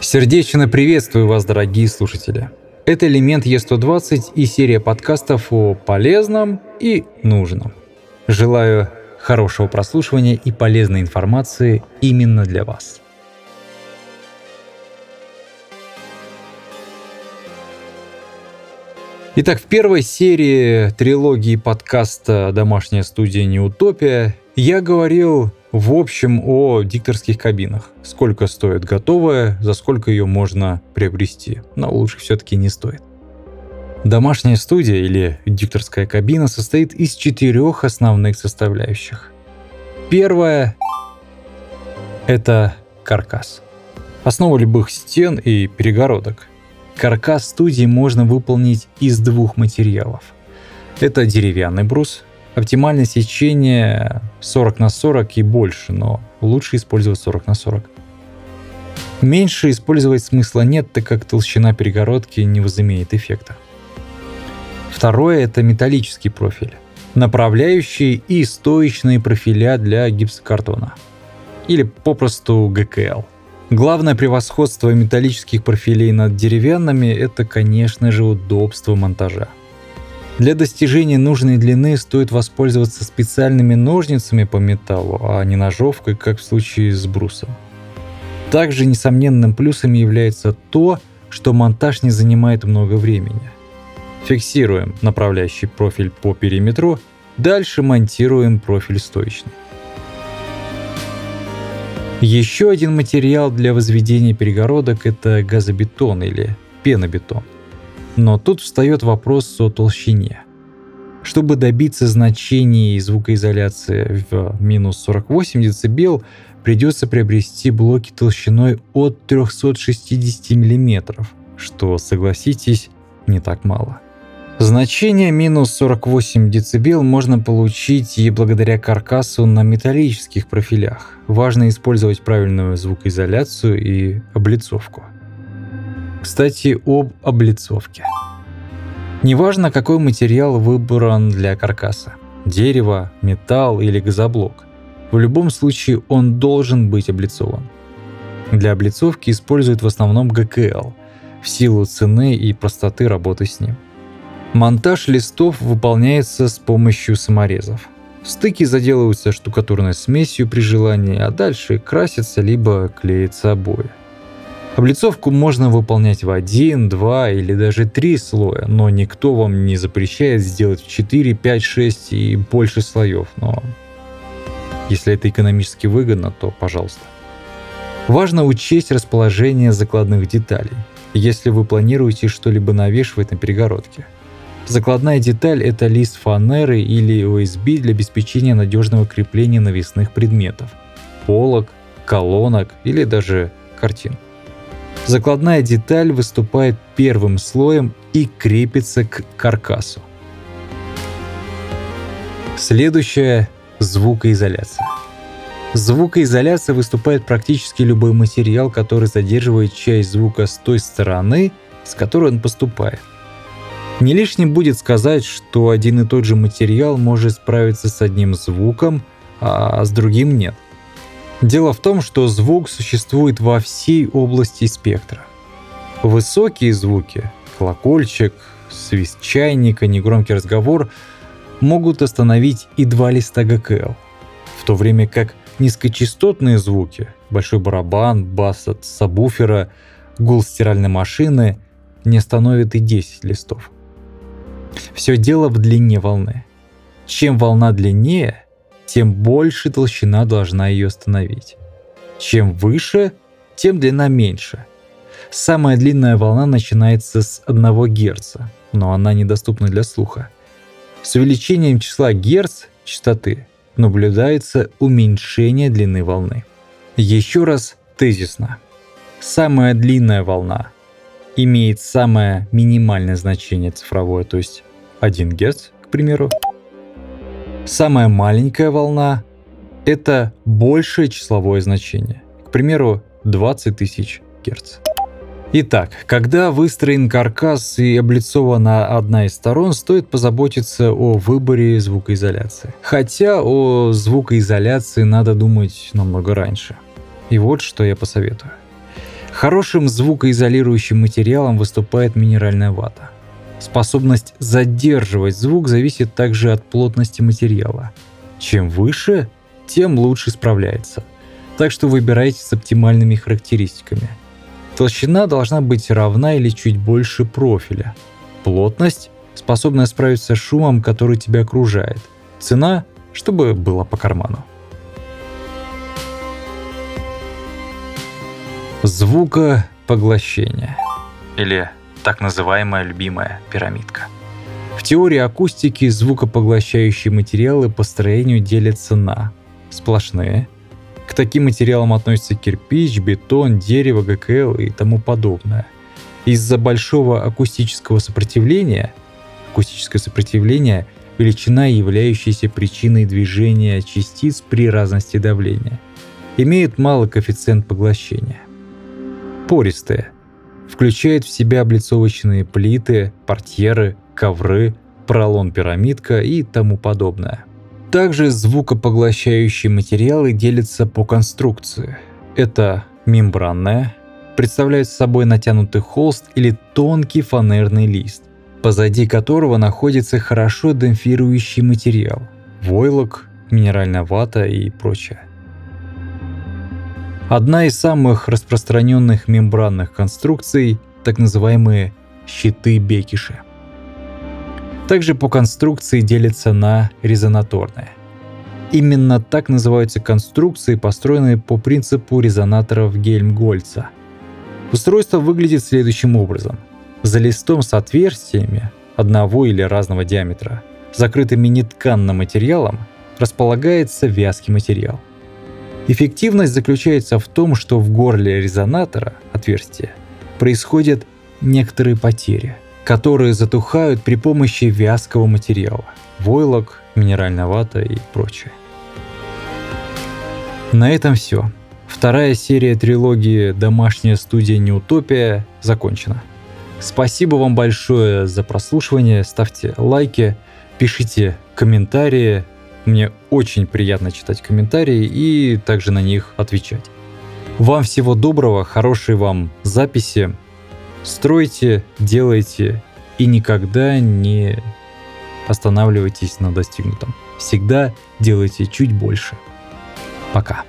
Сердечно приветствую вас, дорогие слушатели. Это элемент Е120 и серия подкастов о полезном и нужном. Желаю хорошего прослушивания и полезной информации именно для вас. Итак, в первой серии трилогии подкаста «Домашняя студия Неутопия» я говорил в общем, о дикторских кабинах. Сколько стоит готовая, за сколько ее можно приобрести. Но лучше все-таки не стоит. Домашняя студия или дикторская кабина состоит из четырех основных составляющих. Первая – это каркас. Основа любых стен и перегородок. Каркас студии можно выполнить из двух материалов. Это деревянный брус, Оптимальное сечение 40 на 40 и больше, но лучше использовать 40 на 40. Меньше использовать смысла нет, так как толщина перегородки не возымеет эффекта. Второе – это металлический профиль. Направляющие и стоечные профиля для гипсокартона. Или попросту ГКЛ. Главное превосходство металлических профилей над деревянными – это, конечно же, удобство монтажа. Для достижения нужной длины стоит воспользоваться специальными ножницами по металлу, а не ножовкой, как в случае с брусом. Также несомненным плюсом является то, что монтаж не занимает много времени. Фиксируем направляющий профиль по периметру, дальше монтируем профиль стоечный. Еще один материал для возведения перегородок – это газобетон или пенобетон – но тут встает вопрос о толщине. Чтобы добиться значений звукоизоляции в минус 48 дБ, придется приобрести блоки толщиной от 360 мм, что, согласитесь, не так мало. Значение минус 48 дБ можно получить и благодаря каркасу на металлических профилях. Важно использовать правильную звукоизоляцию и облицовку. Кстати, об облицовке. Неважно, какой материал выбран для каркаса – дерево, металл или газоблок. В любом случае он должен быть облицован. Для облицовки используют в основном ГКЛ в силу цены и простоты работы с ним. Монтаж листов выполняется с помощью саморезов. Стыки заделываются штукатурной смесью при желании, а дальше красятся либо клеятся обои. Облицовку можно выполнять в один, два или даже три слоя, но никто вам не запрещает сделать в 4, 5, 6 и больше слоев. Но если это экономически выгодно, то пожалуйста. Важно учесть расположение закладных деталей, если вы планируете что-либо навешивать на перегородке. Закладная деталь – это лист фанеры или USB для обеспечения надежного крепления навесных предметов – полок, колонок или даже картин. Закладная деталь выступает первым слоем и крепится к каркасу. Следующая – звукоизоляция. Звукоизоляция выступает практически любой материал, который задерживает часть звука с той стороны, с которой он поступает. Не лишним будет сказать, что один и тот же материал может справиться с одним звуком, а с другим нет – Дело в том, что звук существует во всей области спектра. Высокие звуки, колокольчик, свист чайника, негромкий разговор могут остановить и два листа ГКЛ, в то время как низкочастотные звуки, большой барабан, бас от сабвуфера, гул стиральной машины не остановит и 10 листов. Все дело в длине волны. Чем волна длиннее, тем больше толщина должна ее остановить. Чем выше, тем длина меньше. Самая длинная волна начинается с 1 Гц, но она недоступна для слуха. С увеличением числа Гц частоты наблюдается уменьшение длины волны. Еще раз тезисно. Самая длинная волна имеет самое минимальное значение цифровое, то есть 1 Гц, к примеру, Самая маленькая волна – это большее числовое значение. К примеру, 20 тысяч Гц. Итак, когда выстроен каркас и облицована одна из сторон, стоит позаботиться о выборе звукоизоляции. Хотя о звукоизоляции надо думать намного раньше. И вот что я посоветую. Хорошим звукоизолирующим материалом выступает минеральная вата. Способность задерживать звук зависит также от плотности материала. Чем выше, тем лучше справляется. Так что выбирайте с оптимальными характеристиками. Толщина должна быть равна или чуть больше профиля. Плотность – способная справиться с шумом, который тебя окружает. Цена – чтобы было по карману. Звукопоглощение. Или так называемая любимая пирамидка. В теории акустики звукопоглощающие материалы по строению делятся на сплошные. К таким материалам относятся кирпич, бетон, дерево, ГКЛ и тому подобное. Из-за большого акустического сопротивления, акустическое сопротивление – величина, являющаяся причиной движения частиц при разности давления, имеют малый коэффициент поглощения. Пористые. Включает в себя облицовочные плиты, портьеры, ковры, поролон-пирамидка и тому подобное. Также звукопоглощающие материалы делятся по конструкции. Это мембранная, представляет собой натянутый холст или тонкий фанерный лист, позади которого находится хорошо демпфирующий материал – войлок, минеральная вата и прочее. Одна из самых распространенных мембранных конструкций – так называемые щиты Бекиша. Также по конструкции делятся на резонаторные. Именно так называются конструкции, построенные по принципу резонаторов Гельмгольца. Устройство выглядит следующим образом. За листом с отверстиями одного или разного диаметра, закрытыми нетканным материалом, располагается вязкий материал. Эффективность заключается в том, что в горле резонатора отверстия происходят некоторые потери, которые затухают при помощи вязкого материала – войлок, минеральная вата и прочее. На этом все. Вторая серия трилогии «Домашняя студия Неутопия» закончена. Спасибо вам большое за прослушивание. Ставьте лайки, пишите комментарии. Мне очень приятно читать комментарии и также на них отвечать. Вам всего доброго, хорошей вам записи. Стройте, делайте и никогда не останавливайтесь на достигнутом. Всегда делайте чуть больше. Пока.